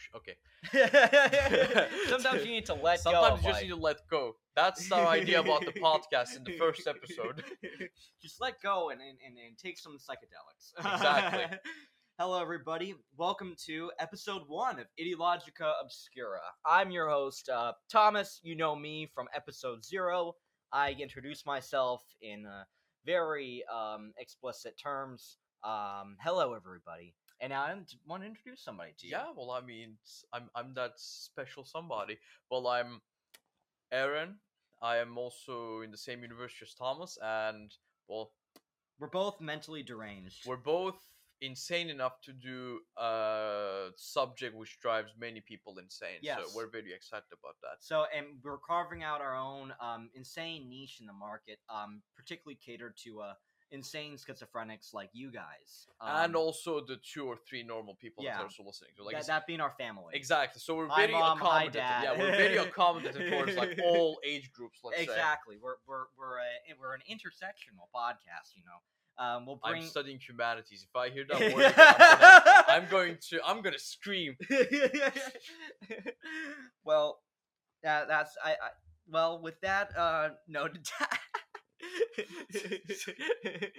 sh- okay. Sometimes you need to let go. Sometimes you just life. need to let go. That's our idea about the podcast in the first episode. just let go and, and, and, and take some psychedelics. Exactly. Hello, everybody. Welcome to episode one of Ideologica Obscura. I'm your host, uh, Thomas. You know me from episode zero. I introduce myself in uh, very um, explicit terms. Um, hello, everybody. And I want to introduce somebody to you. Yeah, well, I mean, I'm I'm that special somebody. Well, I'm Eren. I am also in the same university as Thomas, and well, We're both mentally deranged. we're both insane enough to do a subject which drives many people insane. Yes. So we're very excited about that. So, and we're carving out our own um, insane niche in the market, um, particularly catered to uh, insane schizophrenics like you guys. and Um, also the two or three normal people that are also listening to. Like that, that being our family. exactly. So we're very Mom. Accommodative. Yeah, we're very accommodative towards like all age groups. Let's say. Exactly. We're we're we're a, we're an intersectional podcast. You know, um, we'll bring. I'm studying humanities. If I hear that word, again, I'm, gonna, I'm going to. I'm gonna scream. well, that, that's I, I. Well, with that uh, noted.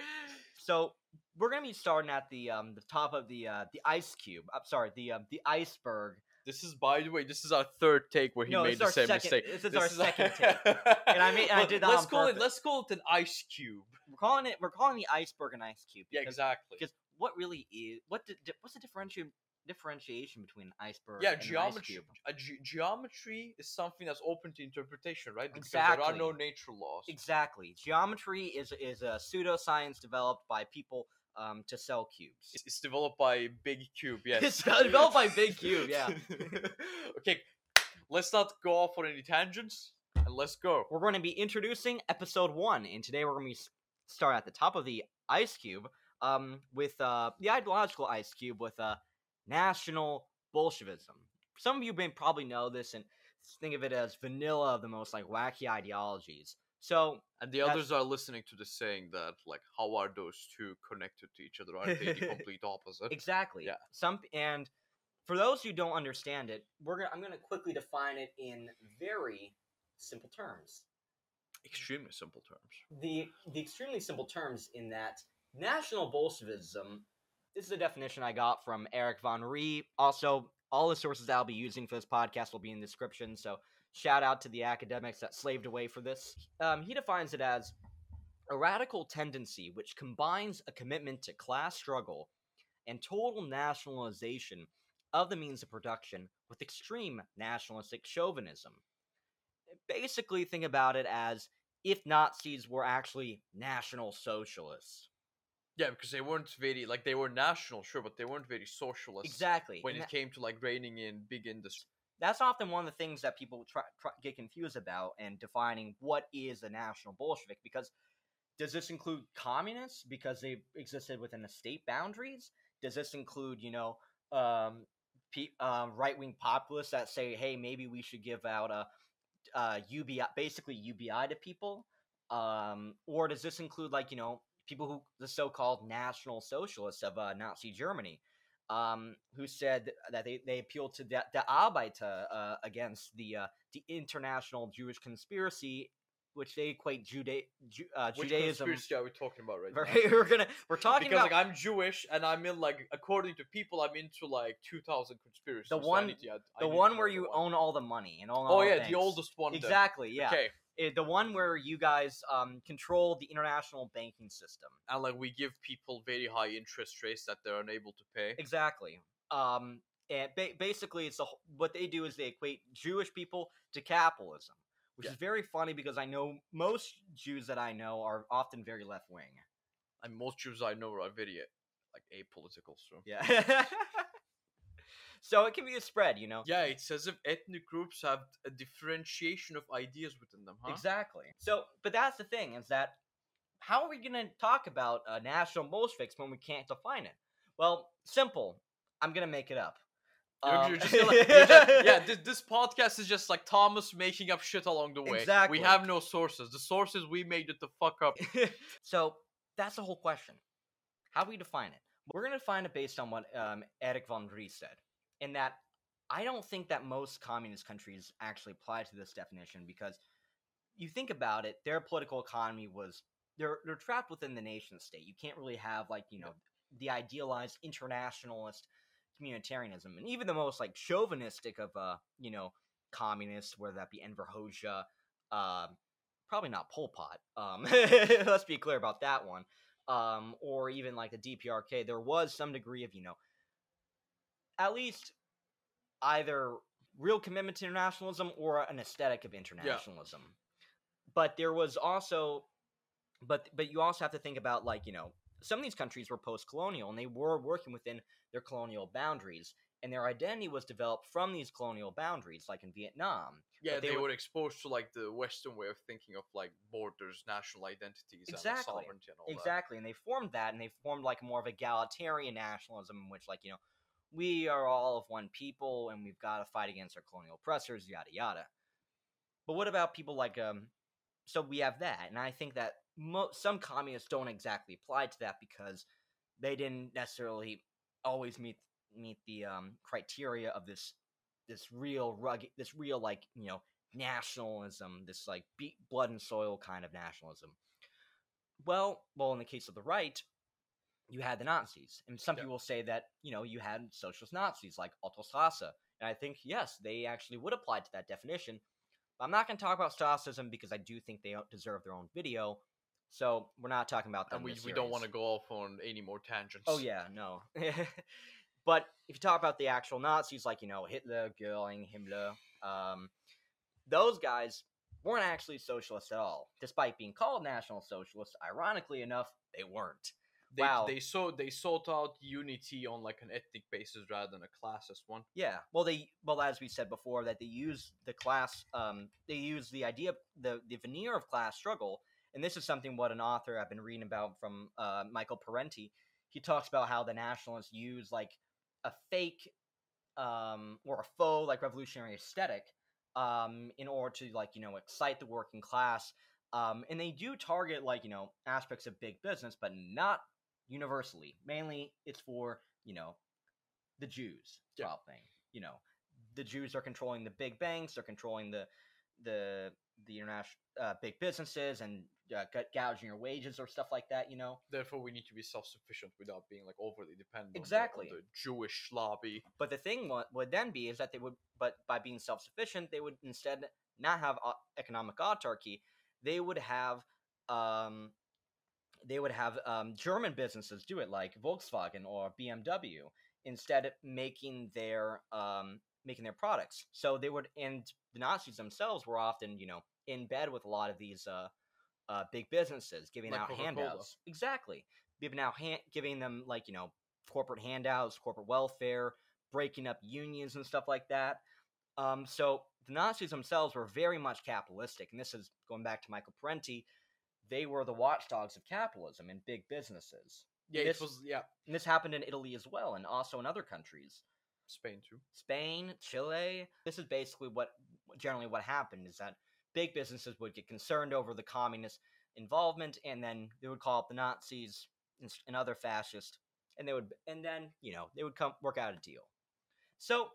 so we're gonna be starting at the um the top of the uh the ice cube. I'm sorry, the um the iceberg. This is, by the way, this is our third take where he No, made the same second- mistake. this is our second take. and I mean- and I did that let's call it. Let's call it an ice cube. We're calling it. We're calling the iceberg an ice cube. Yeah, exactly. Because what really is what what's the differentiation differentiation between an iceberg Yeah, and an ice geometry. ge- geometry is something that's open to interpretation, right? Because there are no Exactly. nature laws. Exactly. Geometry is is a pseudoscience developed by people um, to sell cubes. It's, it's developed by Big Cube. Yes. It's developed by Big Cube, yeah. okay, let's not go off on any tangents, and let's go. We're going to be introducing episode one, and today we're going to start at the top of the ice cube um, with uh, the ideological ice cube with uh, national Bolshevism. Some of you may probably know this and think of it as vanilla of the most like wacky ideologies. So And the others are listening to the saying that, like, how are those two connected to each other? Aren't they the complete opposite? Exactly. Yeah. Some and for those who don't understand it, we're gonna I'm gonna quickly define it in very simple terms. Extremely simple terms. The the extremely simple terms in that National Bolshevism. This is a definition I got from Erik van Ree. Also, all the sources I'll be using for this podcast will be in the description. So shout out to the academics that slaved away for this. Um, he defines it as a radical tendency which combines a commitment to class struggle and total nationalization of the means of production with extreme nationalistic chauvinism. Basically, think about it as if Nazis were actually national socialists. Yeah, because they weren't very, like, they were national, sure, but they weren't very socialist. Exactly. When and it came to, like, reining in big industry. that's often one of the things that people try, try, get confused about and defining what is a national Bolshevik because does this include communists because they existed within the state boundaries? Does this include, you know, um, pe- um, right wing populists that say, hey, maybe we should give out a, uh UBI, basically UBI to people? Um, or does this include, like, you know, people who, the so called national socialists of uh, Nazi Germany? um, who said that they, they appealed to the, the Arbeiter uh, against the uh, the international Jewish conspiracy, which they equate Juda- Ju- uh, Which Judaism. conspiracy are we talking about right We're, now? we're gonna we're talking because about like I'm Jewish and I'm in like according to people I'm into like 2,000 conspiracies. The one- need to- I- the one where you own all the money and own Oh all the Oh yeah, the oldest one. then. Exactly. Yeah. Okay, Eh, the one where you guys um, control the international banking system. and like we give people very high interest rates that they're unable to pay. Exactly. Um, and ba- basically, it's a, wh- what they do is they equate Jewish people to capitalism, which Yeah. is very funny because I know most Jews that I know are often very left wing. And most Jews I know are very like apolitical. So Yeah. so it can be a spread, you know. yeah, it's as if ethnic groups have a differentiation of ideas within them, huh? Exactly. So, but that's the thing is that how are we going to talk about a national Bolsheviks when we can't define it? Well, simple. I'm going to make it up. You're- Um, you're just gonna- you're just- yeah, this, this podcast is just like Thomas making up shit along the way. Exactly. We have no sources. The sources we made it the fuck up. so that's the whole question. How do we define it? We're going to define it based on what um, Erik von Ries said, in that I don't think that most communist countries actually apply to this definition because you think about it, their political economy was they're they're trapped within the nation state. You can't really have like you know the idealized internationalist communitarianism, and even the most like chauvinistic of uh you know communists, whether that be Enver Hoxha, uh, probably not Pol Pot. Um, let's be clear about that one. Um, or even like the DPRK, there was some degree of you know at least either real commitment to internationalism or an aesthetic of internationalism. Yeah. But there was also but but you also have to think about like, you know, some of these countries were post-colonial and they were working within their colonial boundaries and their identity was developed from these colonial boundaries like in Vietnam. Yeah, they they, were- were exposed to like the Western way of thinking of like borders, national identities, and Exactly. sovereignty and all that. Exactly, and they formed that, and they formed like more of egalitarian nationalism, in which like you know, we are all of one people, and we've got to fight against our colonial oppressors, yada yada. But what about people like um? So we have that, and I think that mo- some communists don't exactly apply to that because they didn't necessarily always meet meet the um criteria of this this real rugged this real like you know nationalism this like be- blood and soil kind of nationalism well, well, in the case of the right, you had the Nazis, and some Yeah. people say that you know you had socialist Nazis like Otto Strasser, and I think yes, they actually would apply to that definition. But I'm not going to talk about Strasserism because I do think they deserve their own video, so we're not talking about them. And we, we don't want to go off on any more tangents. Oh yeah, no. but if you talk about the actual Nazis, like you know Hitler, Goering, Himmler, um, those guys weren't actually socialists at all, despite being called National Socialists. Ironically enough, they weren't. They, wow. they sought they sought out unity on like an ethnic basis rather than a classist one. Yeah. Well, they well as we said before that they use the class. Um, they use the idea, the the veneer of class struggle, and this is something what an author I've been reading about from uh, Michael Parenti. He talks about how the nationalists use like a fake um, or a faux like revolutionary aesthetic um, in order to like you know excite the working class. Um, and they do target like you know aspects of big business, but not universally. Mainly, it's for you know the Jews Yeah. type thing. You know, the Jews are controlling the big banks, they're controlling the the the international uh, big businesses and uh, gouging your wages or stuff like that. You know, Therefore, we need to be self-sufficient without being like overly dependent. on the- on Exactly. the, Jewish lobby. But the thing would, would then be is that they would, but by being self sufficient, they would instead not have economic autarky. They would have, um, they would have um, German businesses do it, like Volkswagen or BMW, instead of making their um, making their products. So they would, and the Nazis themselves were often, you know, in bed with a lot of these uh, uh, big businesses, giving Like out Coca-Cola. handouts. Exactly, giving out hand, giving them like you know corporate handouts, corporate welfare, breaking up unions and stuff like that. Um, so the Nazis themselves were very much capitalistic, and this is going back to Michael Parenti. They were the watchdogs of capitalism and big businesses. Yeah, This- was yeah And this happened in Italy as well, and also in other countries. Spain too. Spain, Chile. This is basically what generally what happened is that big businesses would get concerned over the communist involvement, and then they would call up the Nazis and, and other fascists, and they would, and then you know they would come work out a deal. So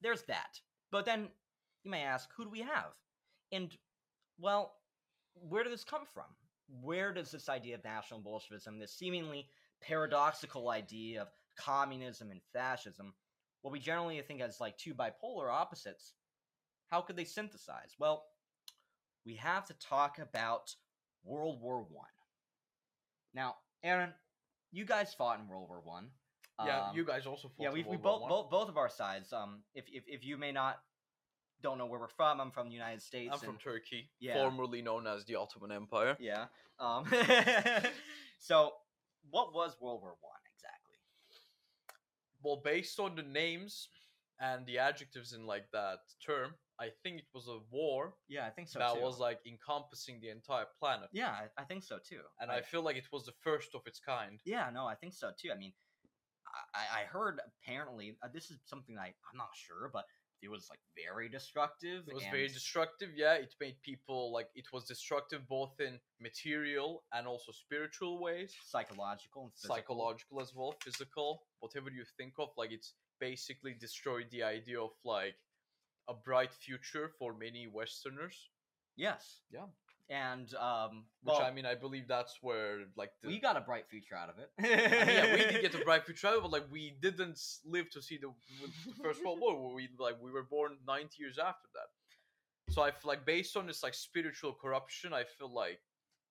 there's that. But then you may ask, who do we have? And well, where did this come from? Where does this idea of National Bolshevism, this seemingly paradoxical idea of communism and fascism, what we generally think as like two bipolar opposites, how could they synthesize? Well, we have to talk about World War One. Now, Eren, you guys fought in World War One. Yeah, Um, you guys also fought yeah, in we we War both, both both of our sides. Um, if if if you may not don't know where we're from, I'm from the United States. I'm from Turkey, Yeah. formerly known as the Ottoman Empire. yeah. Um, so what was World War One exactly? Well, based on the names and the adjectives in like that term, I think it was a war Yeah, I think so that too. was like encompassing the entire planet. yeah, I, I think so too. And I feel like it was the first of its kind. Yeah, no, I think so too. I mean, I, I- I heard apparently uh, this is something I I'm not sure, but it was like very destructive. It was and very destructive, yeah. It made people like it was destructive both in material and also spiritual ways, psychological and physical. psychological as well, physical, whatever you think of. Like it's basically destroyed the idea of like a bright future for many Westerners. Yes. Yeah. And um, Which well, I mean, I believe that's where like the we got a bright future out of it. I mean, yeah, we did get a bright future, out of it, but like we didn't live to see the, the First World War. where We like we were born ninety years after that. So I feel like based on this like spiritual corruption, I feel like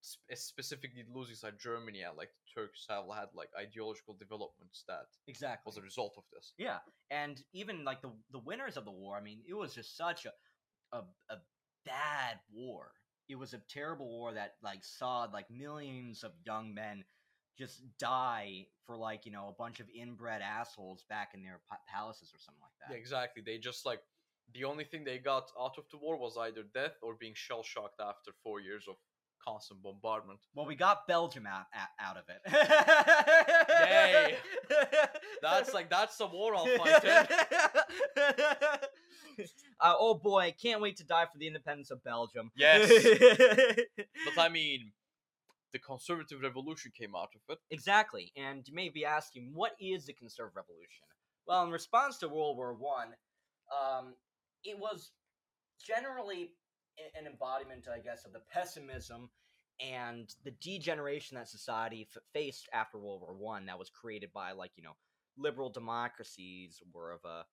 sp- specifically losing like Germany and like the Turks have had like ideological developments that exactly. was a result of this. Yeah, and even like the the winners of the war. I mean, it was just such a a, a bad war. It was a terrible war that like saw like millions of young men just die for like you know a bunch of inbred assholes back in their pa- palaces or something like that. Yeah, exactly. They just like the only thing they got out of the war was either death or being shell shocked after four years of constant bombardment. Well, we got Belgium out out, of it. Yay. That's like that's the war I'll fight in. uh, oh boy, can't wait to die for the independence of Belgium. Yes. But I mean, the conservative revolution came out of it. exactly. And you may be asking, what is the conservative revolution? Well, in response to World War One, um, it was generally an embodiment, I guess, of the pessimism and the degeneration that society f- faced after World War One. That was created by, like, you know, liberal democracies were of a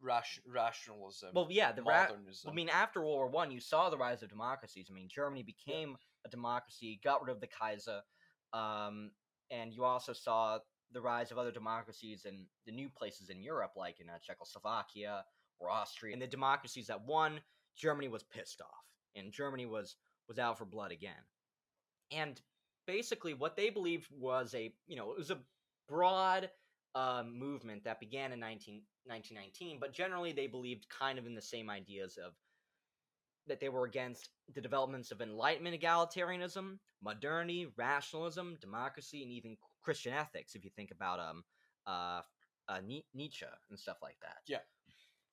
Ration, rationalism. well, yeah, the ra- modernism. I mean, after World War One, you saw the rise of democracies. I mean, Germany became a democracy, got rid of the Kaiser, um, and you also saw the rise of other democracies in the new places in Europe, like in uh, Czechoslovakia or Austria. And the democracies that won, Germany was pissed off, and Germany was was out for blood again. And basically, what they believed was a you know it was a broad uh, movement that began in 19, 1919, but generally they believed kind of in the same ideas of that they were against the developments of Enlightenment egalitarianism, modernity, rationalism, democracy, and even Christian ethics. If you think about um uh, uh Nietzsche and stuff like that. Yeah.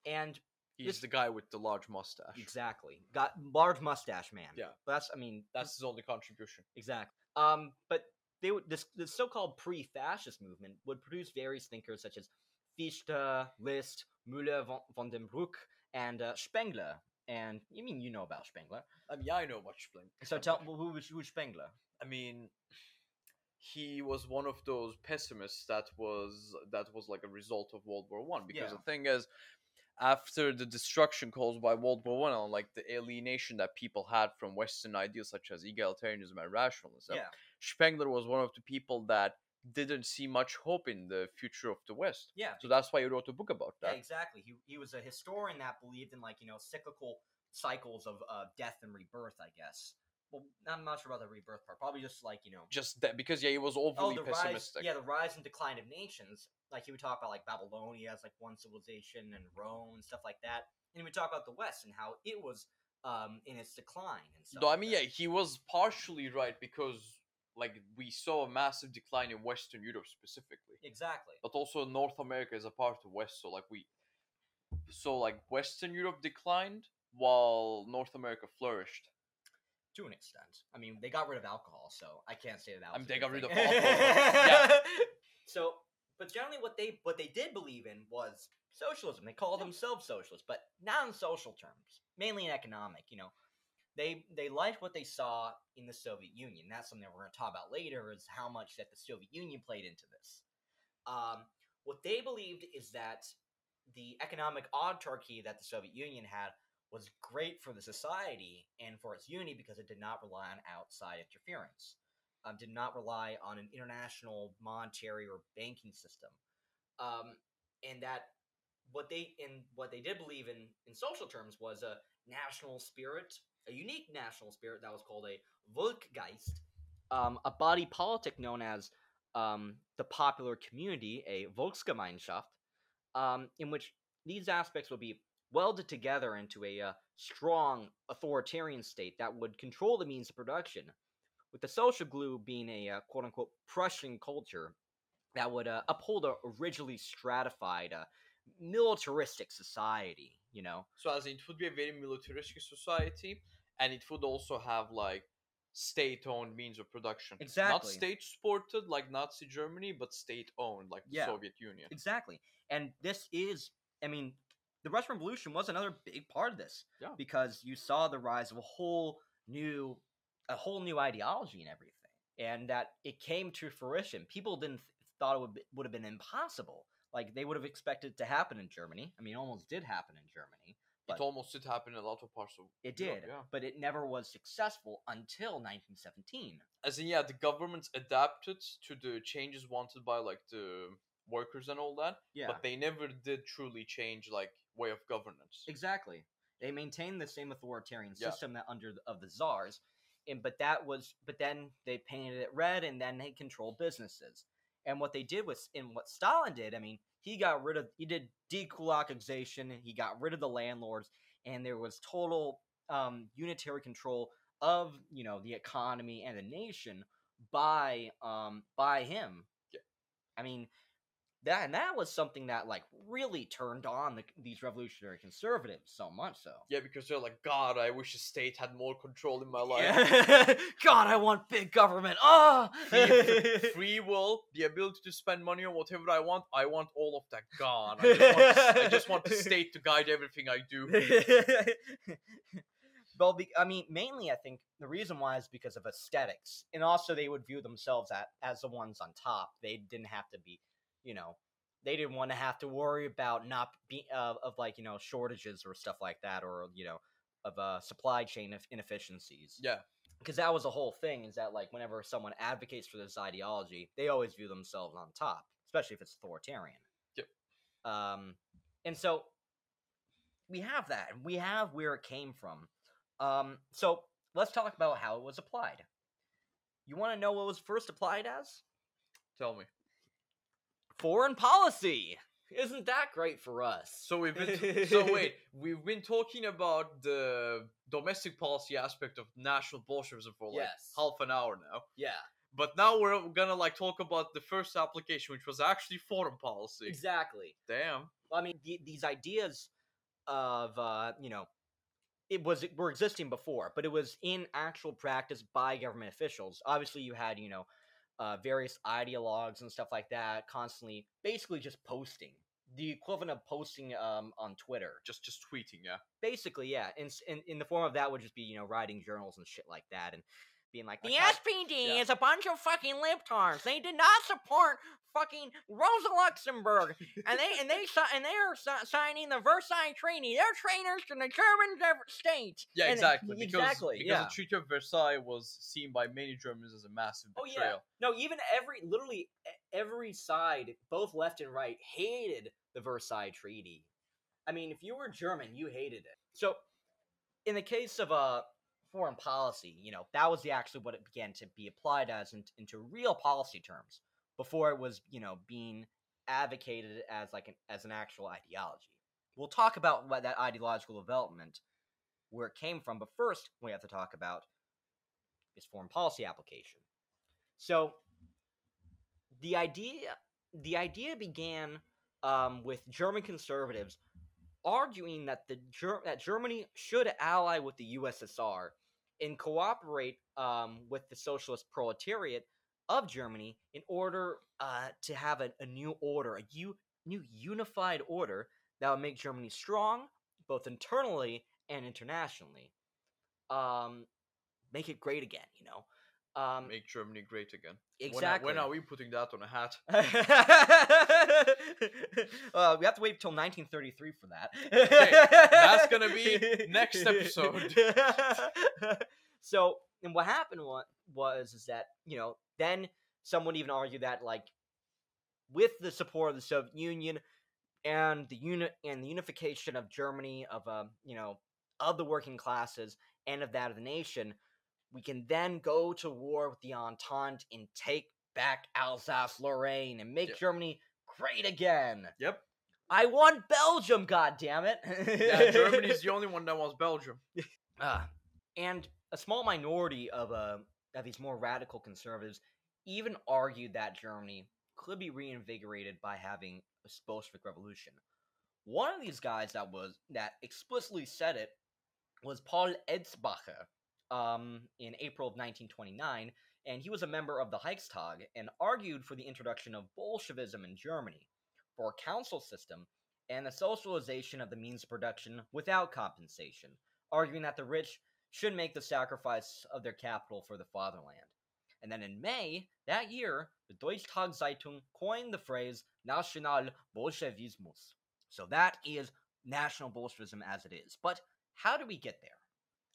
And He's this- the guy with the large mustache. exactly got large mustache man. Yeah. But that's I mean That's his only contribution. Exactly. Um, but they would this the so-called pre-fascist movement would produce various thinkers such as Fichte, List, Müller von, von den Bruck, and uh, Spengler. And you mean you know about Spengler? I mean, yeah, I know about Spling. So tell who was who Spengler? I mean, he was one of those pessimists that was that was like a result of World War One. Because Yeah. the thing is, after the destruction caused by World War One and like the alienation that people had from Western ideals such as egalitarianism and rationalism, Yeah. Spengler was one of the people that didn't see much hope in the future of the West. Yeah. So that's why he wrote a book about Yeah, that. exactly. He he was a historian that believed in like you know cyclical cycles of uh, death and rebirth. I guess. Well, I'm not sure about the rebirth part. Probably just like you know Just that because yeah, he was Oh, overly rise, pessimistic. yeah, the rise and decline of nations. Like he would talk about like Babylonia as like one civilization and Rome and stuff like that. And he would talk about the West and how it was um in its decline and stuff. Though I mean, yeah, he was partially right because like we saw a massive decline in Western Europe specifically, exactly. but also North America is a part of West. So like we, so like Western Europe declined while North America flourished. To an extent. I mean, they got rid of alcohol, so I can't say that. I mean, they got rid of alcohol, So, but generally, what they what they did believe in was socialism. They called themselves socialists, but not in social terms, mainly in economic. You know, they they liked what they saw in the Soviet Union. That's something we're going to talk about later. Is how much that the Soviet Union played into this. Um, what they believed is that the economic autarky that the Soviet Union had was great for the society and for its unity because it did not rely on outside interference, um, did not rely on an international monetary or banking system, um, and that what they in what they did believe in in social terms was a national spirit, a unique national spirit that was called a Volksgeist, um, a body politic known as um, the popular community, a Volksgemeinschaft, um, in which these aspects would be welded together into a uh, strong authoritarian state that would control the means of production, with the social glue being a uh, quote unquote Prussian culture that would uh, uphold a originally stratified, uh, militaristic society, you know? So as it would be a very militaristic society, and it would also have like state-owned means of production. Exactly. Not state-supported like Nazi Germany, but state-owned like Yeah. the Soviet Union. Exactly. And this is, I mean, the Russian Revolution was another big part of this. Yeah. Because you saw the rise of a whole new, a whole new ideology and everything, and that it came to fruition. People didn't th- thought it would be, would have been impossible. Like they would have expected it to happen in Germany. I mean, it almost did happen in Germany. but- it almost did happen in a lot of parts of It Europe, did, yeah. but it never was successful until 1917. as in yeah the governments adapted to the changes wanted by like the workers and all that Yeah. but they never did truly change like way of governance Exactly. They maintained the same authoritarian Yeah. system that under the, of the czars, and but that was but then they painted it red, and then they controlled businesses. And what they did was, and what Stalin did, I mean, he got rid of he did dekulakization, he got rid of the landlords, and there was total um, unitary control of you know the economy and the nation by um by him. Yeah. I mean, that and that was something that like really turned on the, these revolutionary conservatives so much so. yeah because they're like god i wish the state had more control in my life Yeah. God, I want big government. Ah! Oh, free, free will the ability to spend money on whatever i want i want all of that gone i just want, I just want the state to guide everything i do well, be, I mean, mainly I think the reason why is because of aesthetics, and also they would view themselves at, as the ones on top. They didn't have to be, you know, they didn't want to have to worry about not be uh, of like you know shortages or stuff like that, or you know, of uh, supply chain of inefficiencies. yeah. Because that was the whole thing is that like whenever someone advocates for this ideology they always view themselves on top especially if it's authoritarian. Yep. um and so we have that and we have where it came from. Um so let's talk about how it was applied. You want to know what was first applied as? Tell me foreign policy isn't that great for us So we've been t- so wait, we've been talking about the domestic policy aspect of national Bolshevism for like Yes. half an hour now. yeah But now we're gonna like talk about the first application, which was actually foreign policy. exactly Damn. I mean, the, these ideas of uh, you know, it was were existing before, but it was in actual practice by government officials. Obviously, you had you know, uh, various ideologues and stuff like that, constantly, basically just posting the equivalent of posting um, on Twitter. Just just tweeting, yeah. Basically, yeah. In, in in the form of that would just be you know writing journals and shit like that, and being like the SPD yeah. is a bunch of fucking libtards. They did not support fucking Rosa Luxemburg, and they and they and they're si- signing the Versailles Treaty. They're traitors to the German state. Yeah, And- exactly. Because, exactly. because yeah. the Treaty of Versailles was seen by many Germans as a massive Oh yeah. betrayal. No, even every literally every side, both left and right, hated the Versailles Treaty. I mean, if you were German, you hated it. So, in the case of uh, foreign policy, you know, that was the actually what it began to be applied as in, into real policy terms before it was, you know, being advocated as like an as an actual ideology. We'll talk about what that ideological development where it came from, but first we have to talk about is foreign policy application. So the idea the idea began um, with German conservatives arguing that the that Germany should ally with the USSR and cooperate um, with the socialist proletariat of Germany in order uh, to have a, a new order, a u- new unified order that would make Germany strong, both internally and internationally. Um, make it great again, you know. Um, Make Germany great again. When are- exactly. When are, we putting that on a hat? uh, we have to wait till 1933 for that. that's gonna be next episode. so, and what happened wa- was is that you know then some would even argue that like with the support of the Soviet Union and the unit and the unification of Germany of um you know of the working classes and of that of the nation, we can then go to war with the Entente and take back Alsace Lorraine and make Yep. Germany great again. Yep. I want Belgium, god damn it. Yeah, Germany's the only one that wants Belgium. Ah, and a small minority of uh, of these more radical conservatives even argued that Germany could be reinvigorated by having a Bolshevik revolution. One of these guys that was that explicitly said it was Paul Eltzbacher. Um, in April of 1929, and he was a member of the Reichstag and argued for the introduction of Bolshevism in Germany, for a council system, and the socialization of the means of production without compensation, arguing that the rich should make the sacrifice of their capital for the fatherland. And then in May that year, the Deutsche Tageszeitung coined the phrase National Bolshevismus. So that is National Bolshevism as it is. But how do we get there?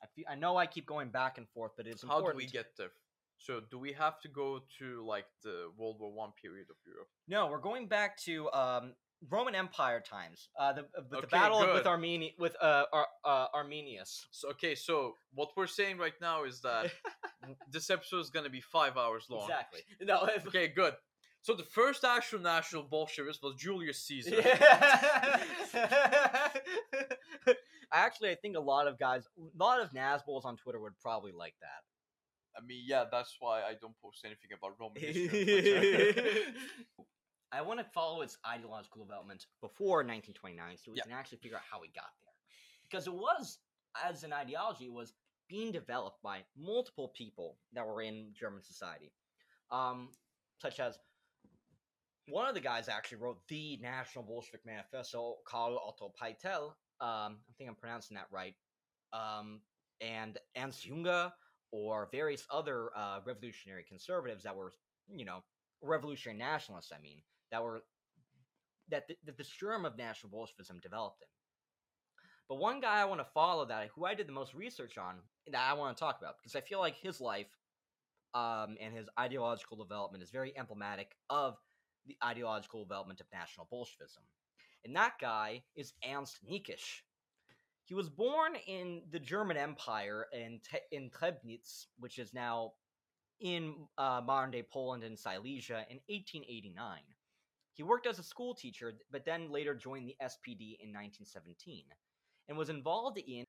I, feel, I know I keep going back and forth, but it's important. How do we get there? So do we have to go to like the World War One period of Europe? No, we're going back to um, Roman Empire times. Uh, the, uh, with the Okay, battle with good. Armenia with uh, Ar- uh, Arminius. So okay, so what we're saying right now is that this episode is gonna be five hours long. Exactly. No. Okay, good. So the first actual national Bolshevist was Julius Caesar. Yeah. Actually, I think a lot of guys, a lot of Nazbols on Twitter would probably like that. I mean, yeah, that's why I don't post anything about Roman history. I want to follow its ideological development before 1929 so we Yeah. can actually figure out how we got there. Because it was, as an ideology, it was being developed by multiple people that were in German society. Um, such as one of the guys actually wrote the National Bolshevik Manifesto, Karl Otto Paetel. Um, I think I'm pronouncing that right. Um, and Ernst Junger, or various other uh, revolutionary conservatives that were, you know, revolutionary nationalists. I mean, that were that the, the germ of National Bolshevism developed in. But one guy I want to follow that who I did the most research on that I want to talk about because I feel like his life um, and his ideological development is very emblematic of the ideological development of National Bolshevism. And that guy is Ernst Niekisch. He was born in the German Empire in, Te- in Trebnitz, which is now in uh, modern day Poland and Silesia, in 1889. He worked as a school teacher, but then later joined the SPD in 1917 and was involved in.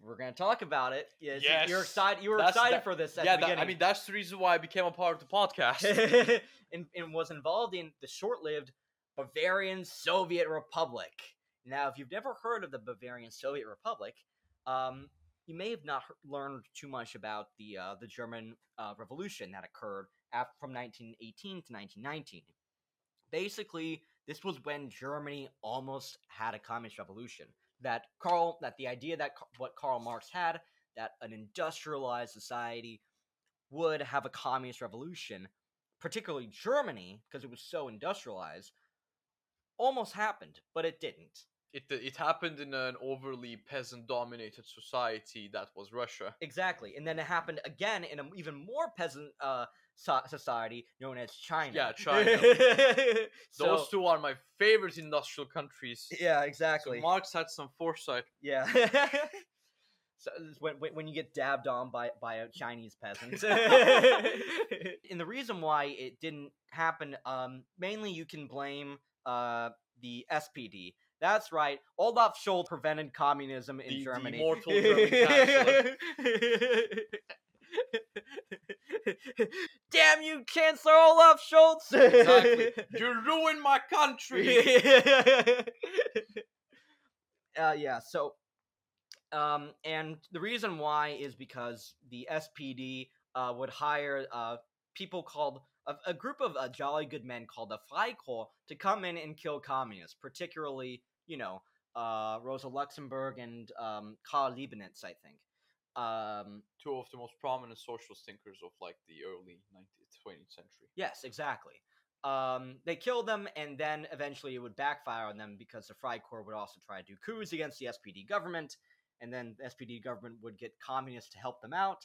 We're going to talk about it. Yes, you're excited. You were That's- excited that- for this. At yeah, that, I mean that's the reason why I became a part of the podcast. and, and was involved in the short-lived Bavarian Soviet Republic. Now, if you've never heard of the Bavarian Soviet Republic, um, you may have not learned too much about the uh, the German uh, Revolution that occurred af- from 1918 to 1919. Basically, this was when Germany almost had a communist revolution. That Karl, that the idea that what Karl Marx had, that an industrialized society would have a communist revolution, particularly Germany, because it was so industrialized, almost happened, but it didn't. it it happened in an overly peasant-dominated society that was Russia. Exactly, and then it happened again in an even more peasant uh, so- society known as China. Yeah, China. so, Those two are my favorite industrial countries. Yeah, So exactly. Marx had some foresight. yeah. So when, when when you get dabbed on by by a Chinese peasant, and the reason why it didn't happen, um, mainly you can blame uh the SPD. That's right, Olaf Scholz prevented communism in The- the Germany. immortal German. Damn you, Chancellor Olaf Scholz! Exactly. You ruined my country. uh, yeah, so um, and the reason why is because the SPD uh, would hire uh, people called a, a group of uh, jolly good men called the Freikorps to come in and kill communists, particularly you know uh, Rosa Luxemburg and um, Karl Liebknecht, I think. Um, Two of the most prominent socialist thinkers of like the early 19th, 20th century. Yes, exactly. Um, they killed them, and then eventually it would backfire on them because the Freikorps would also try to do coups against the SPD government, and then the SPD government would get communists to help them out,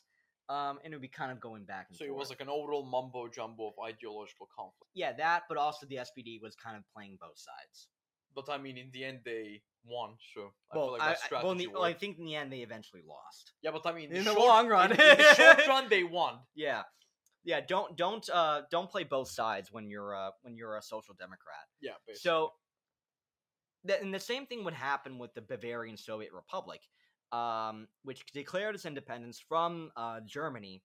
um, and it would be kind of going back and So it was like an overall mumbo jumbo of ideological conflict. yeah, that, but also the SPD was kind of playing both sides. But I mean, in the end, they won. So I well, feel like I, that I- well, the- well, I think in the end they eventually lost. Yeah, but I mean, in the the short- long run. in, in the short run, they won. Yeah, yeah. Don't don't uh don't play both sides when you're uh when you're a social democrat. Yeah, basically. So, the, and the same thing would happen with the Bavarian Soviet Republic, um, which declared its independence from uh, Germany,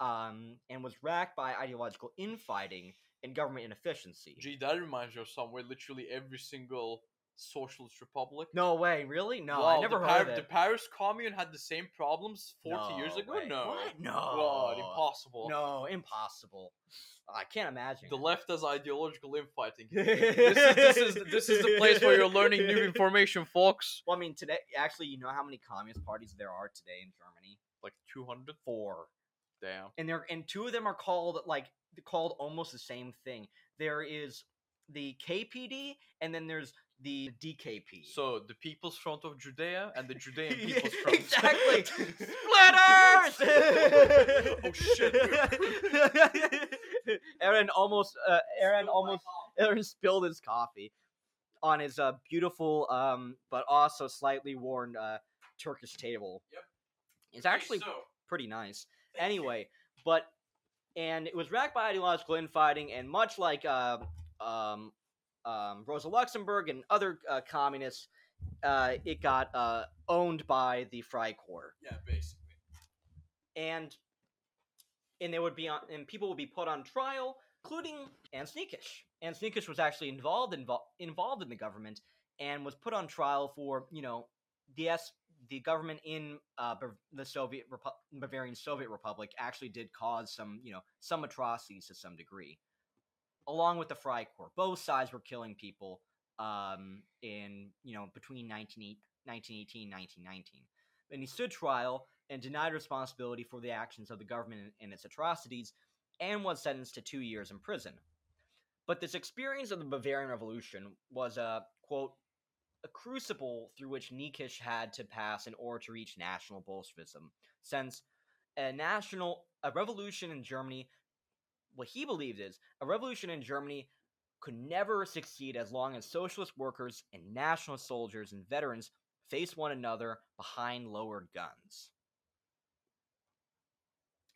um, and was racked by ideological infighting and government inefficiency. Gee, that reminds me of somewhere. Literally every single Socialist Republic. No way, really? No, Wow, I never heard Par- of The. Paris Commune had the same problems 40 years ago? way. No. What? No. God, impossible. No, impossible. I can't imagine. The left has ideological infighting. this, is, this, is, this is the place where you're learning new information, folks. Well, I mean, today, actually, you know how many communist parties there are today in Germany? Like 204. Damn. and they're and two of them are called like called almost the same thing. There is the KPD and then there's the DKP. So, the People's Front of Judea and the Judean Yeah, People's Front. exactly. Splitters! Oh, shit. Eren almost uh, Eren almost Eren spilled his coffee on his uh, beautiful um but also slightly worn uh, Turkish table. Yep. It's actually So, pretty nice. Anyway, but and it was racked by ideological infighting, and much like uh, um, um, Rosa Luxemburg and other uh, communists, uh, it got uh, owned by the Freikorps, yeah, basically. and and they would be on, and people would be put on trial, including Ernst Niekisch. Ernst Niekisch was actually involved invo- involved in the government and was put on trial for you know the S the government in uh, the Soviet Repu- Bavarian Soviet Republic actually did cause some you know some atrocities to some degree, along with the Freikorps. Both sides were killing people um, in you know between 19, 1918 and 1919. And he stood trial and denied responsibility for the actions of the government and, its atrocities, and was sentenced to two years in prison. But this experience of the Bavarian Revolution was a quote a crucible through which Niekisch had to pass in order to reach national Bolshevism, since a national a revolution in Germany, what he believed is a revolution in Germany could never succeed as long as socialist workers and national soldiers and veterans face one another behind lowered guns.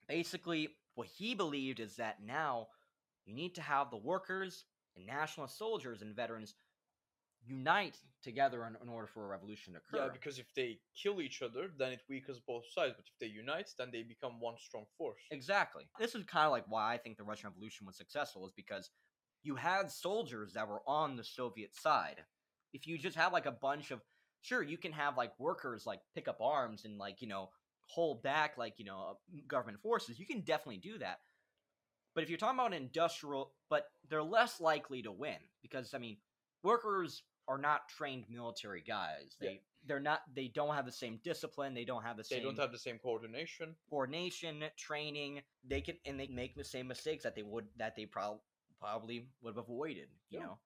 Basically, what he believed is that now you need to have the workers and national soldiers and veterans unite together in, in order for a revolution to occur. Yeah, because if they kill each other, then it weakens both sides. But if they unite, then they become one strong force. Exactly. This is kind of like why I think the Russian Revolution was successful, is because you had soldiers that were on the Soviet side. If you just have like a bunch of, sure, you can have like workers like pick up arms and like, you know, hold back like, you know, uh, government forces, you can definitely do that. But if you're talking about industrial, but they're less likely to win because, I mean, workers are not trained military guys. They, Yeah. they're not, they don't have the same discipline. They don't have the They same don't have the same coordination. coordination, training, they can and they make the same mistakes that they would that they prob- probably would have avoided, you Yeah. know.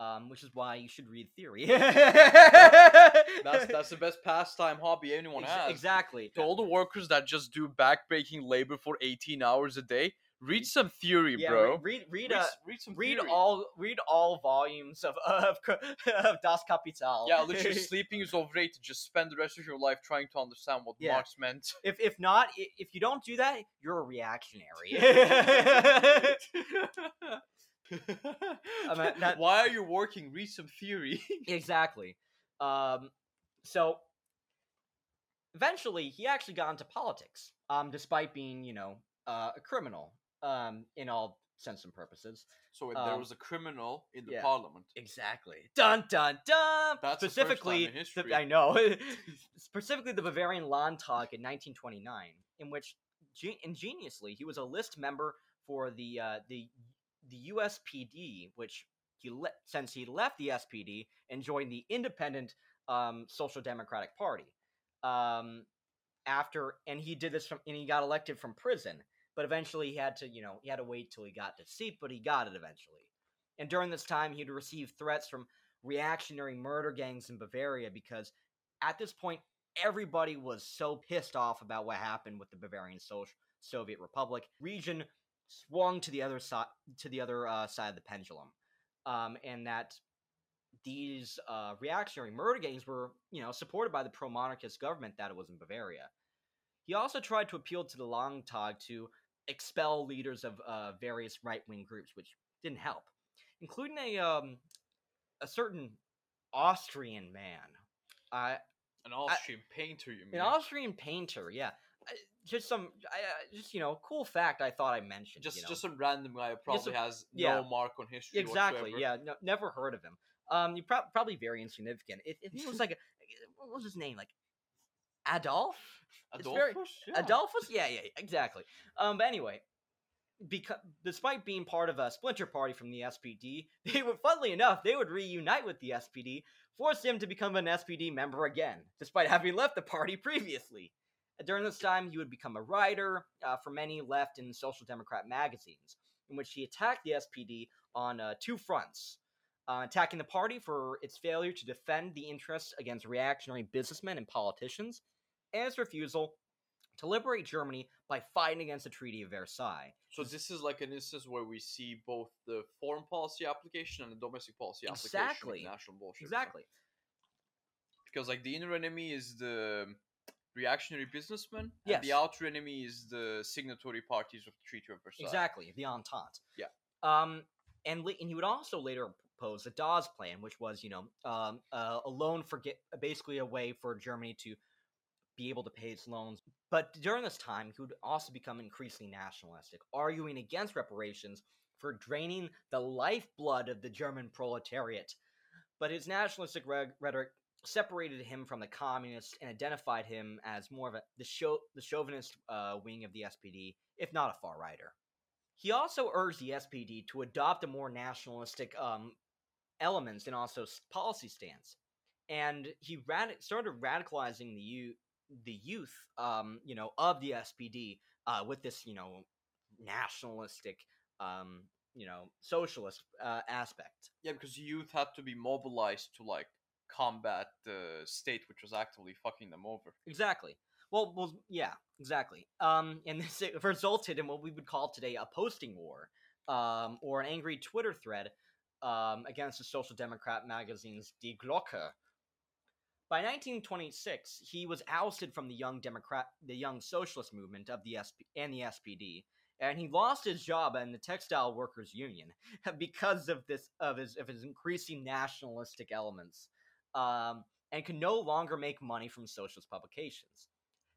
Um, which is why you should read theory. That's that's the best pastime hobby anyone has. exactly. To all the workers that just do backbreaking labor for 18 hours a day, read some theory, yeah, bro. re- read read read, uh, read some read all read all volumes of of, of Das Kapital. Yeah, literally, sleeping is overrated. Just spend the rest of your life trying to understand what Yeah. Marx meant. if if not, if you don't do that, you're a reactionary. that- Why are you working? Read some theory. exactly. Um, so eventually, he actually got into politics, um, despite being, you know, uh, a criminal, um, in all sense and purposes. so there Um, was a criminal in the yeah. parliament. Exactly. Dun dun dun. That's the first specifically. time in the- history. I know. specifically, the Bavarian Landtag in 1929, in which ge- ingeniously he was a list member for the uh, the the USPD, which he le- since he left the SPD and joined the independent um, Social Democratic Party. Um, after and he did this from and he got elected from prison, but eventually he had to you know he had to wait till he got the seat, but he got it eventually. And during this time, he'd received threats from reactionary murder gangs in Bavaria because at this point everybody was so pissed off about what happened with the Bavarian so- Soviet Republic region swung to the other side to the other uh, side of the pendulum, um, and that these uh, reactionary murder gangs were you know supported by the pro-monarchist government that it was in Bavaria. He also tried to appeal to the Landtag to expel leaders of uh, various right-wing groups, which didn't help, including a um, a certain Austrian man. Uh, An Austrian painter, you mean? an Austrian painter, yeah. Uh, Just some, I, uh, just you know, cool fact I thought I mentioned. just you know? just some random guy who probably a- has yeah. no mark on history exactly, whatsoever. yeah. No, never heard of him. Um, you prob- probably very insignificant. It, it was like a, what was his name? Like Adolf. It's very- Yeah. Adolphus? Yeah, yeah, yeah, exactly. Um, but anyway, because despite being part of a splinter party from the SPD, they would, funnily enough, they would reunite with the SPD, force him to become an SPD member again, despite having left the party previously. During this time, he would become a writer uh, for many left and social democrat magazines, in which he attacked the SPD on uh, two fronts. Uh, attacking the party for its failure to defend the interests against reactionary businessmen and politicians, and its refusal to liberate Germany by fighting against the Treaty of Versailles. So this is like an instance where we see both the foreign policy application and the domestic policy application Exactly. of national Bolshevism. Exactly. Because like the inner enemy is the reactionary businessmen, Yes. and the outer enemy is the signatory parties of the Treaty of Versailles. Exactly, the Entente. Yeah. Um, and and he would also later propose the Dawes Plan, which was, you know, um, uh, a loan for get basically a way for Germany to be able to pay its loans. But during this time, he would also become increasingly nationalistic, arguing against reparations for draining the lifeblood of the German proletariat. But his nationalistic rhetoric separated him from the communists and identified him as more of a the the chauvinist uh, wing of the SPD, if not a far righter. He also urged the SPD to adopt a more nationalistic um, elements and also policy stance, and he rad- started radicalizing the youth, the youth, um, you know, of the SPD uh, with this, you know, nationalistic, um, you know, socialist uh, aspect. Yeah, because youth had to be mobilized to like combat the state which was actively fucking them over. Exactly. Well, well, yeah, exactly. Um, and this it resulted in what we would call today a posting war, um, or an angry Twitter thread, um, against the Social Democrat magazine's Die Glocke. By 1926, he was ousted from the Young Democrat, the Young Socialist movement of the SP and the SPD, and he lost his job in the Textile Workers Union because of this of his of his increasing nationalistic elements, um, and could no longer make money from socialist publications.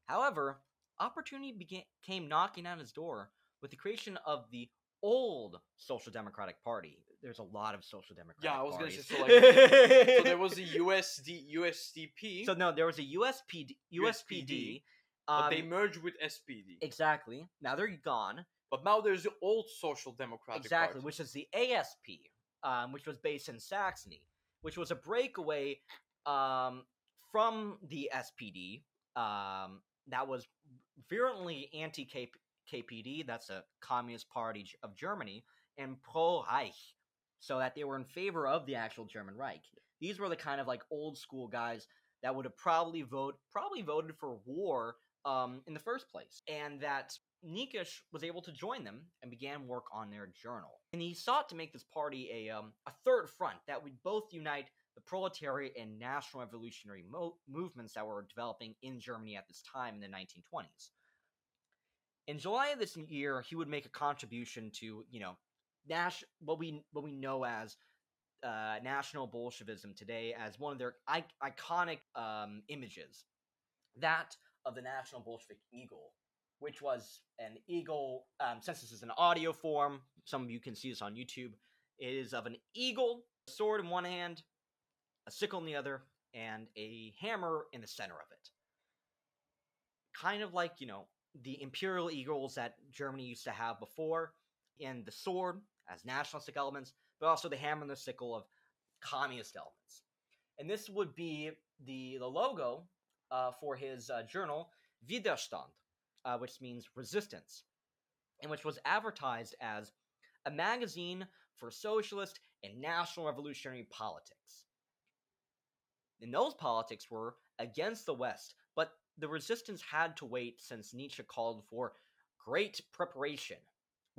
However, opportunity began, came knocking on his door with the creation of the old Social Democratic Party. There's a lot of Social Democratic Yeah, I was gonna say, so, like, So there was a USD USDP, So no, there was a USPD, USPD. but they um, merged with SPD. exactly. Now they're gone. But now there's the old Social Democratic exactly, Party. which is the ASP, um, which was based in Saxony, which was a breakaway um, from the SPD um, that was virulently anti KPD, that's a Communist Party of Germany, and pro Reich, so that they were in favor of the actual German Reich. These were the kind of like old school guys that would have probably vote probably voted for war um, in the first place, and that Niekisch was able to join them and began work on their journal. And he sought to make this party a um, a third front that would both unite the proletariat and national revolutionary mo- movements that were developing in Germany at this time in the 1920s. In July of this year, he would make a contribution to, you know, Nash, what we what we know as uh, National Bolshevism today as one of their I- iconic um, images, that of the National Bolshevik Eagle, which was an eagle. Um, since this is an audio form, some of you can see this on YouTube. It is of an eagle, a sword in one hand, a sickle in the other, and a hammer in the center of it. Kind of like you know the imperial eagles that Germany used to have before, and the sword as nationalistic elements, but also the hammer and the sickle of communist elements. And this would be the, the logo uh, for his uh, journal, Widerstand, uh, which means resistance, and which was advertised as a magazine for socialist and national revolutionary politics. And those politics were against the West, but the resistance had to wait since Nietzsche called for great preparation,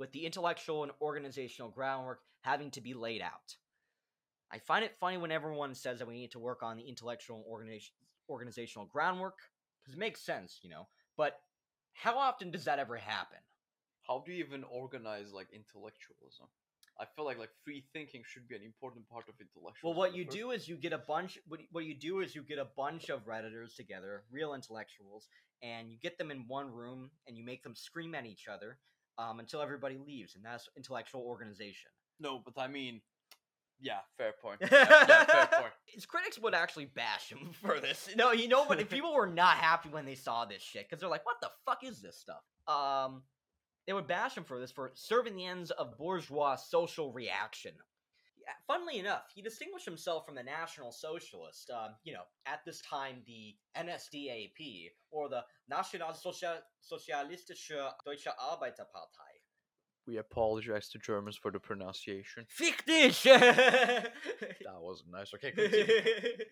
with the intellectual and organizational groundwork having to be laid out. I find it funny when everyone says that we need to work on the intellectual and organization, organizational groundwork, because it makes sense, you know, but how often does that ever happen? How do you even organize like intellectualism? I feel like like free thinking should be an important part of intellectualism. Well, what you do is you get a bunch. What, what you do is you get a bunch of redditors together, real intellectuals, and you get them in one room and you make them scream at each other um, until everybody leaves, and that's intellectual organization. No, but I mean, Yeah, fair point. Yeah, yeah, fair point. His critics would actually bash him for this. No, you know, but people were not happy when they saw this shit because they're like, "What the fuck is this stuff?" Um, they would bash him for this for serving the ends of bourgeois social reaction. Funnily enough, he distinguished himself from the National Socialist. Um, you know, at this time, the NSDAP or the Nationalsozialistische Deutsche Arbeiterpartei. We apologize to Germans for the pronunciation. Fick dich! That wasn't nice. Okay, continue.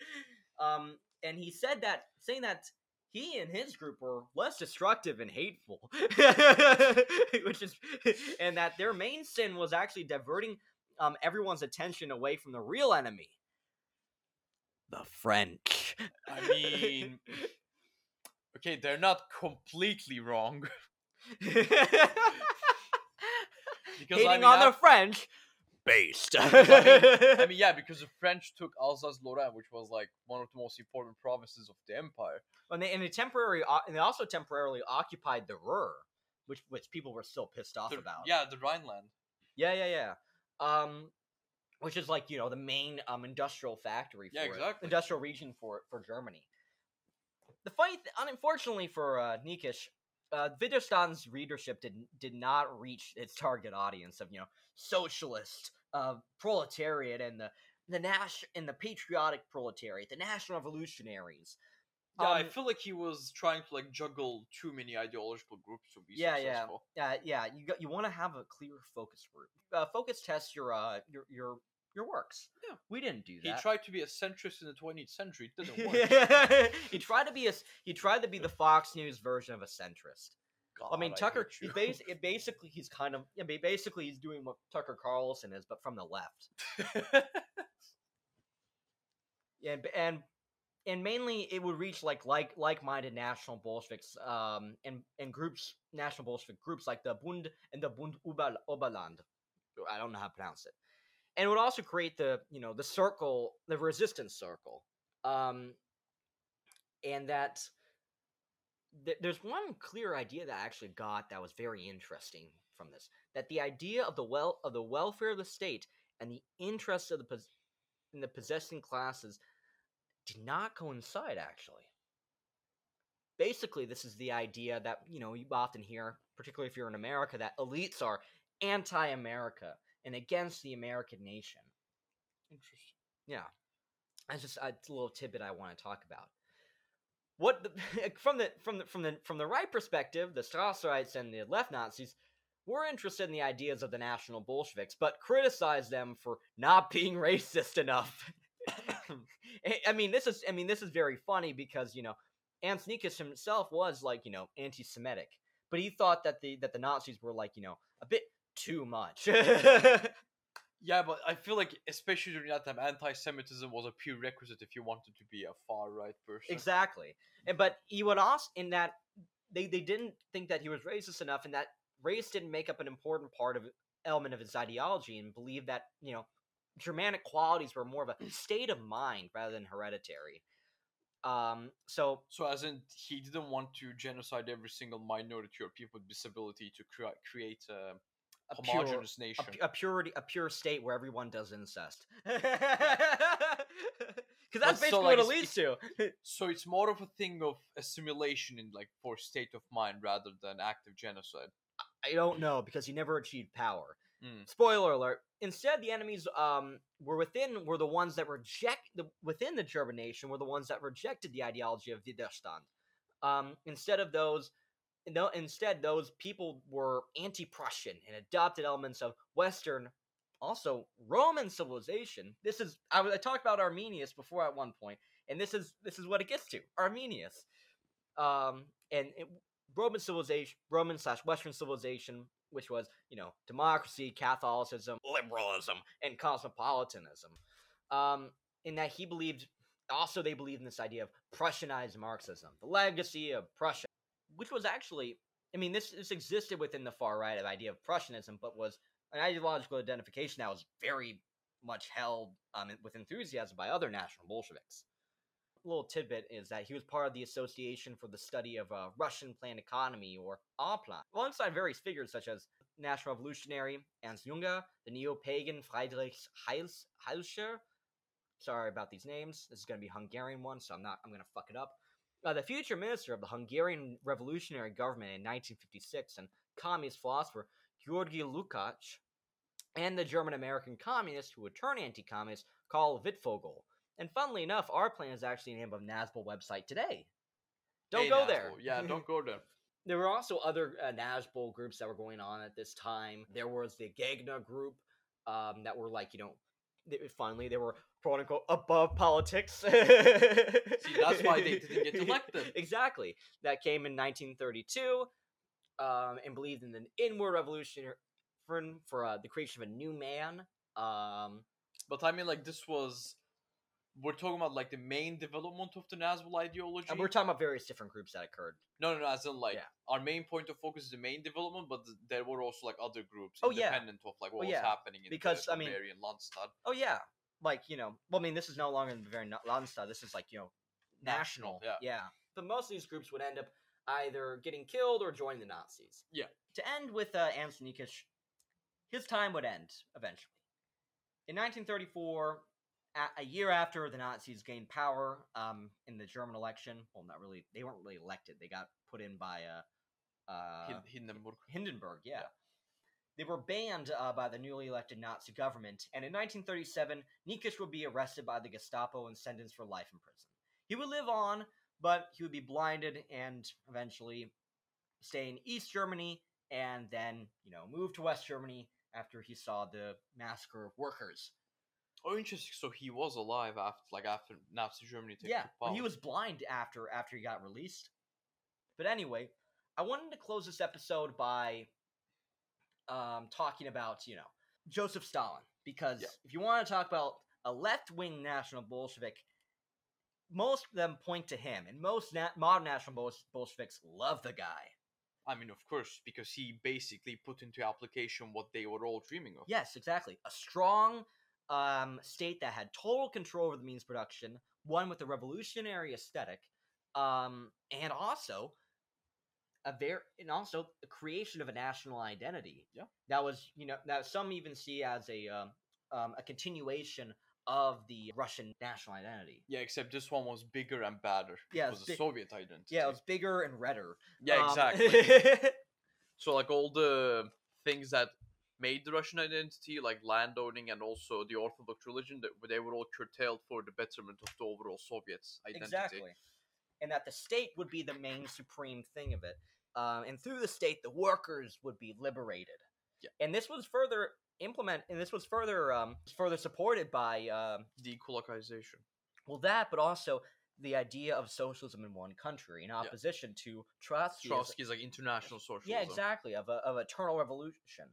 um, and he said that, saying that he and his group were less destructive and hateful, which is, and that their main sin was actually diverting um, everyone's attention away from the real enemy, the French. I mean, okay, they're not completely wrong. Because hating I mean, on the French, based. I mean, yeah, because the French took Alsace-Lorraine, which was like one of the most important provinces of the empire. and they and they temporarily and they also temporarily occupied the Ruhr, which which people were still pissed off The- about. yeah, the Rhineland. yeah, yeah, yeah. Um, which is like you know the main um industrial factory. For Yeah, it, exactly. industrial region for for Germany. The funny, th- unfortunately for uh, Niekisch, uh, Widerstand's readership did did not reach its target audience of you know socialist, uh, proletariat, and the the Nash and the patriotic proletariat, the national revolutionaries. Yeah, I Um, feel like he was trying to like juggle too many ideological groups to be Yeah, yeah. successful. Uh, yeah, you got, you want to have a clear focus group. Uh, focus test your uh your your your works. Yeah. we didn't do that. He tried to be a centrist in the 20th century. It didn't work. he tried to be a he tried to be the Fox News version of a centrist. I mean, Tucker. He bas- it basically he's kind of I mean, basically he's doing what Tucker Carlson is, but from the left. and and and mainly it would reach like like like-minded national Bolsheviks um and and groups national Bolshevik groups like the Bund and the Bund Ober, Oberland. I don't know how to pronounce it. And it would also create the you know the circle the resistance circle. Um and that th- there's one clear idea that I actually got that was very interesting from this that the idea of the well of the welfare of the state and the interests of the pos- in the possessing classes did not coincide actually. Basically this is the idea that you know you often hear particularly if you're in america that elites are anti-america and against the american nation. Interesting. yeah. That's just a little tidbit i want to talk about. What the, from the from the from the from the right perspective the Strasserites and the left nazis were interested in the ideas of the national bolsheviks but criticized them for not being racist enough I- i mean this is i mean this is very funny because you know Ernst Niekisch himself was like you know anti-semitic but he thought that the that the nazis were like you know a bit too much Yeah, but I feel like, especially during that time, anti-Semitism was a prerequisite if you wanted to be a far-right person. Exactly. And but he would also in that they they didn't think that he was racist enough and that race didn't make up an important part of element of his ideology and believed that, you know, Germanic qualities were more of a state of mind rather than hereditary. Um so So, as in, he didn't want to genocide every single minority or people with disability to crea- create a a pure, homogenous a, nation. pu- a purity a pure state where everyone does incest. Cuz that's But so, basically like, what it leads to. So it's more of a thing of assimilation in like for state of mind rather than active genocide. I don't know because he never achieved power. Mm. Spoiler alert. Instead, the enemies um were within were the ones that reject the within the German nation were the ones that rejected the ideology of Widerstand. Um, instead of those, no, instead those people were anti-Prussian and adopted elements of Western, also Roman civilization. This is I, I talked about Arminius before at one point, and this is this is what it gets to Arminius. Um, and it, Roman civilization, Roman slash Western civilization, which was you know democracy, Catholicism, liberalism, and cosmopolitanism. Um, in that he believed, also they believed in this idea of Prussianized Marxism, the legacy of Prussia, which was actually, I mean, this this existed within the far right of idea of Prussianism, but was an ideological identification that was very much held um, with enthusiasm by other National Bolsheviks little tidbit is that he was part of the Association for the Study of uh, Russian Planned Economy, or ARPLAN, alongside various figures such as National Revolutionary Ernst Junger, the neo-pagan Friedrich Heils, Hielscher. Sorry about these names. This is going to be Hungarian one, so I'm not. I'm going to fuck it up. Uh, the future minister of the Hungarian Revolutionary Government in 1956 and communist philosopher Georgi Lukács, and the German American communist who would turn anti-communist Karl Wittfogel. And funnily enough, Arplan is actually the name of Nazbol website today. Don't Hey, go there. Yeah, don't go there. There were also other uh, Nazbol groups that were going on at this time. There was the Gegner group um, that were like, you know, they, finally they were quote unquote above politics. See, that's why they didn't get elected. exactly. That came in 1932 um, and believed in an inward revolution for, for uh, the creation of a new man. Um, But I mean, like this was. We're talking about like the main development of the Nazbol ideology. and we're talking about various different groups that occurred. No, no, no. As in, like, Yeah. our main point of focus is the main development, but th- there were also like other groups Oh, yeah. independent of like what Oh, was yeah. happening in Because, the I mean- Bavarian Landstad. Oh yeah, like you know, well, I mean, this is no longer in the very Landstad. This is like you know, national. National, yeah. But most of these groups would end up either getting killed or joining the Nazis. Yeah. To end with uh, Ernst Niekisch, his time would end eventually. In 1934, a, year after the Nazis gained power um, in the German election, well, not really, they weren't really elected. They got put in by uh, uh, Hindenburg. Hindenburg, yeah. Yeah. They were banned uh, by the newly elected Nazi government, and in 1937, Niekisch would be arrested by the Gestapo and sentenced for life in prison. He would live on, but he would be blinded and eventually stay in East Germany and then, you know, move to West Germany after he saw the massacre of workers. Oh, interesting. So he was alive after, like, after Nazi Germany took yeah, but he was blind after after he got released. But anyway, I wanted to close this episode by um, talking about you know Joseph Stalin because Yeah. if you want to talk about a left wing national Bolshevik, most of them point to him, and most na- modern national Bol- Bolsheviks love the guy. I mean, of course, because he basically put into application what they were all dreaming of. Yes, exactly. A strong um, state that had total control over the means production, one with a revolutionary aesthetic, um, and also a very and also the creation of a national identity. Yeah. that was you know that some even see as a um, um, a continuation of the Russian national identity. Yeah, except this one was bigger and badder. Yeah, it was a Soviet identity. Yeah, it was bigger and redder. Yeah, Um, exactly. So like all the things that made the Russian identity, like landowning and also the Orthodox religion, that they were all curtailed for the betterment of the overall Soviet identity. Exactly. And that the state would be the main supreme thing of it. Um, and through the state, the workers would be liberated. Yeah. And this was further implement, and this was further um, further supported by um, Decolonization. well that, but also the idea of socialism in one country in opposition to Trotsky. as- Trotsky is like international socialism. yeah, exactly. Of a of eternal revolution.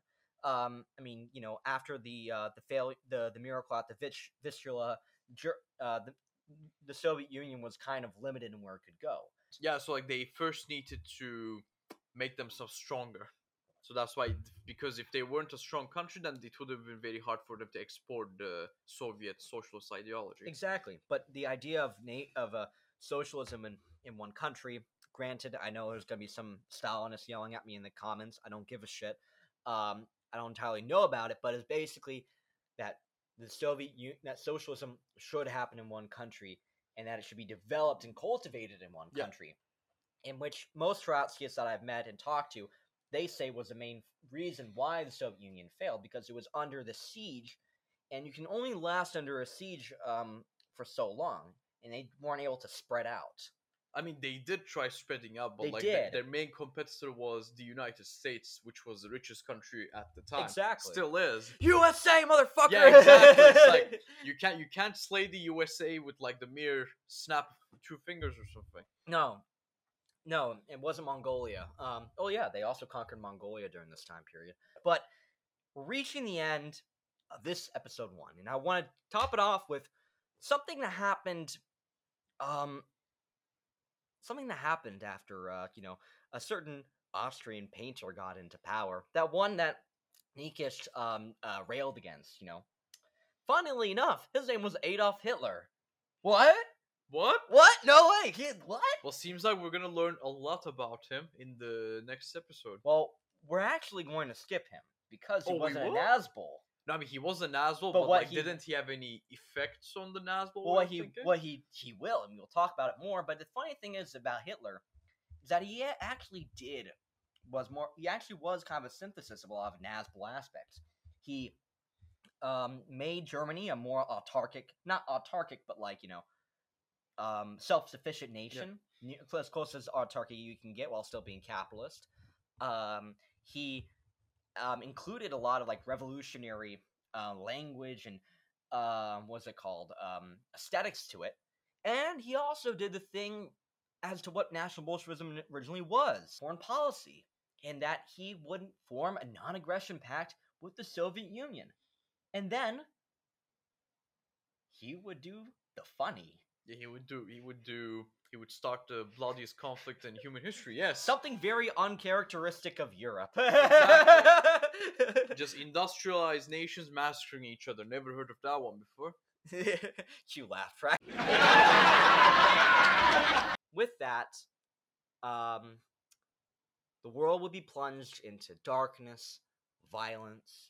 Um, I mean, you know, after the uh, the fail the the miracle at the Vich, Vistula, uh, the the Soviet Union was kind of limited in where it could go. Yeah, so like they first needed to make themselves stronger. So that's why, because if they weren't a strong country, then it would have been very hard for them to export the Soviet socialist ideology. Exactly. But the idea of na- of a socialism in, in one country, granted, I know there's gonna be some Stalinists yelling at me in the comments. I don't give a shit. Um, I don't entirely know about it, but it's basically that the Soviet U- that socialism should happen in one country, and that it should be developed and cultivated in one Yeah. country. In which most Trotskyists that I've met and talked to, they say was the main reason why the Soviet Union failed because it was under the siege and you can only last under a siege um, for so long, and they weren't able to spread out. I mean, they did try spreading out, but They like. Their, their main competitor was the United States, which was the richest country at the time. Exactly. Still is. USA, motherfucker! Yeah, exactly. It's like you can't you can't slay the USA with like the mere snap of two fingers or something. no, no, it wasn't Mongolia. Um, oh yeah, they also conquered Mongolia during this time period. But we're reaching the end of this episode one, and I want to top it off with something that happened. Um, something that happened after uh, you know a certain Austrian painter got into power. That one that Niekisch um, uh, railed against. You know, funnily enough, his name was Adolf Hitler. What? What? What? No way. He, what? Well, seems like we're gonna learn a lot about him in the next episode. Well, we're actually going to skip him because he Oh, wasn't an will? No, I mean he was a Nazbol, But but, what like, he- didn't he have any effects on the Nazbol? Well, what he thinking? what he he will, and we'll talk about it more. But the funny thing is about Hitler is that he actually did was more. He actually was kind of a synthesis of a lot of Nazbol aspects. He um, made Germany a more autarkic, not autarkic, but like you know, um, self-sufficient nation, ne- as close as autarky you can get while still being capitalist. Um, he um, included a lot of like revolutionary uh, language and um, what's it called um, aesthetics to it, and he also did the thing as to what National Bolshevism originally was foreign policy, in that he wouldn't form a non-aggression pact with the Soviet Union, and then he would do the funny. Yeah, he would do. He would do. He would start the bloodiest conflict in human history. Yes. Something very uncharacteristic of Europe. Just industrialized nations massacring each other. Never heard of that one before. you laughed, right? With that, um, the world would be plunged into darkness, violence,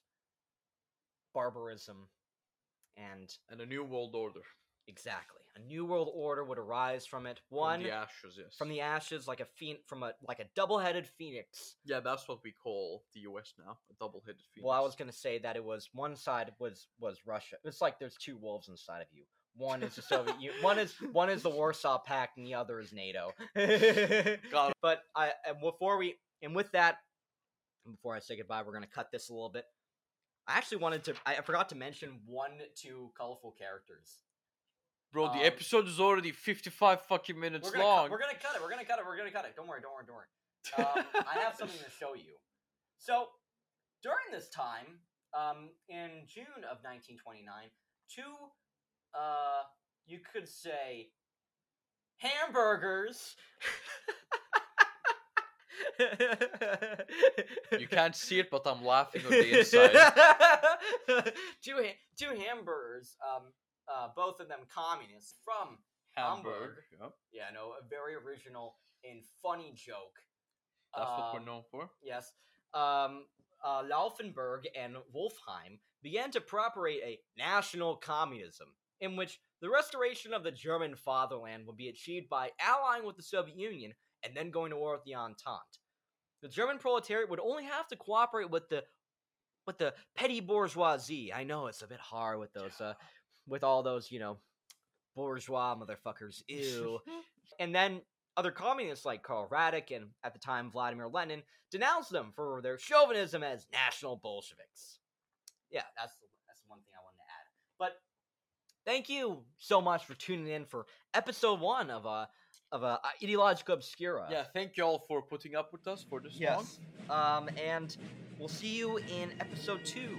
barbarism, and And a new world order. Exactly a new world order would arise from it. From One the ashes. Yes. from the ashes, like a phoen- from a like a double-headed phoenix. Yeah, that's what we call the U.S. now. A double-headed phoenix. Well, I was gonna say that it was one side was was Russia. It's like there's two wolves inside of you. One is the Soviet Union. One is one is the Warsaw Pact, and the other is NATO. But I and before we and with that, before I say goodbye, we're gonna cut this a little bit. I actually wanted to. I I forgot to mention one, two colorful characters. Bro, the Um, episode is already 55 fucking minutes We're gonna, long. cut, we're gonna cut it. We're gonna cut it. We're gonna cut it. Don't worry. Don't worry. Don't worry. um, I have something to show you. So, during this time, um, in June of 1929, two, uh, you could say, hamburgers. You can't see it, but I'm laughing on the inside. two, ha- two hamburgers, um, uh, both of them communists from Hamburg. Yep. Yeah, no, a very original and funny joke. That's what we're Um, known for. Yes. Um, uh, Laufenberg and Wolffheim began to propagate a national communism in which the restoration of the German fatherland would be achieved by allying with the Soviet Union and then going to war with the Entente. The German proletariat would only have to cooperate with the with the petty bourgeoisie. I know it's a bit hard with those uh with all those, you know, bourgeois motherfuckers. Ew. and then other communists like Karl Radek and at the time Vladimir Lenin denounced them for their chauvinism as national Bolsheviks. Yeah, that's the, that's the one thing I wanted to add. But thank you so much for tuning in for episode one of uh of uh, Ideologica Obscura. Yeah, thank y'all for putting up with us for this long. Yes. Um, and we'll see you in episode two.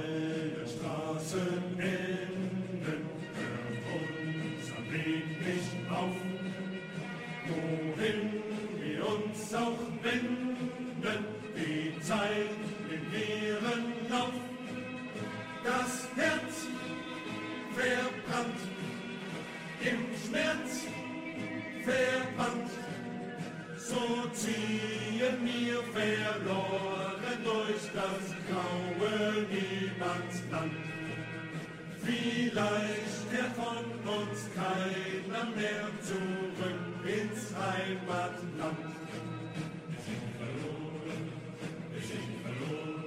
Alle Straßen enden, hört unser Weg nicht auf. Wohin wir uns auch wenden, die Zeit im leeren Lauf. Das Herz verbrannt, im Schmerz verbannt. So ziehen wir verloren Niemandsland. Vielleicht kehrt von uns keiner mehr zurück ins Heimatland. Wir sind verloren, wir sind verloren.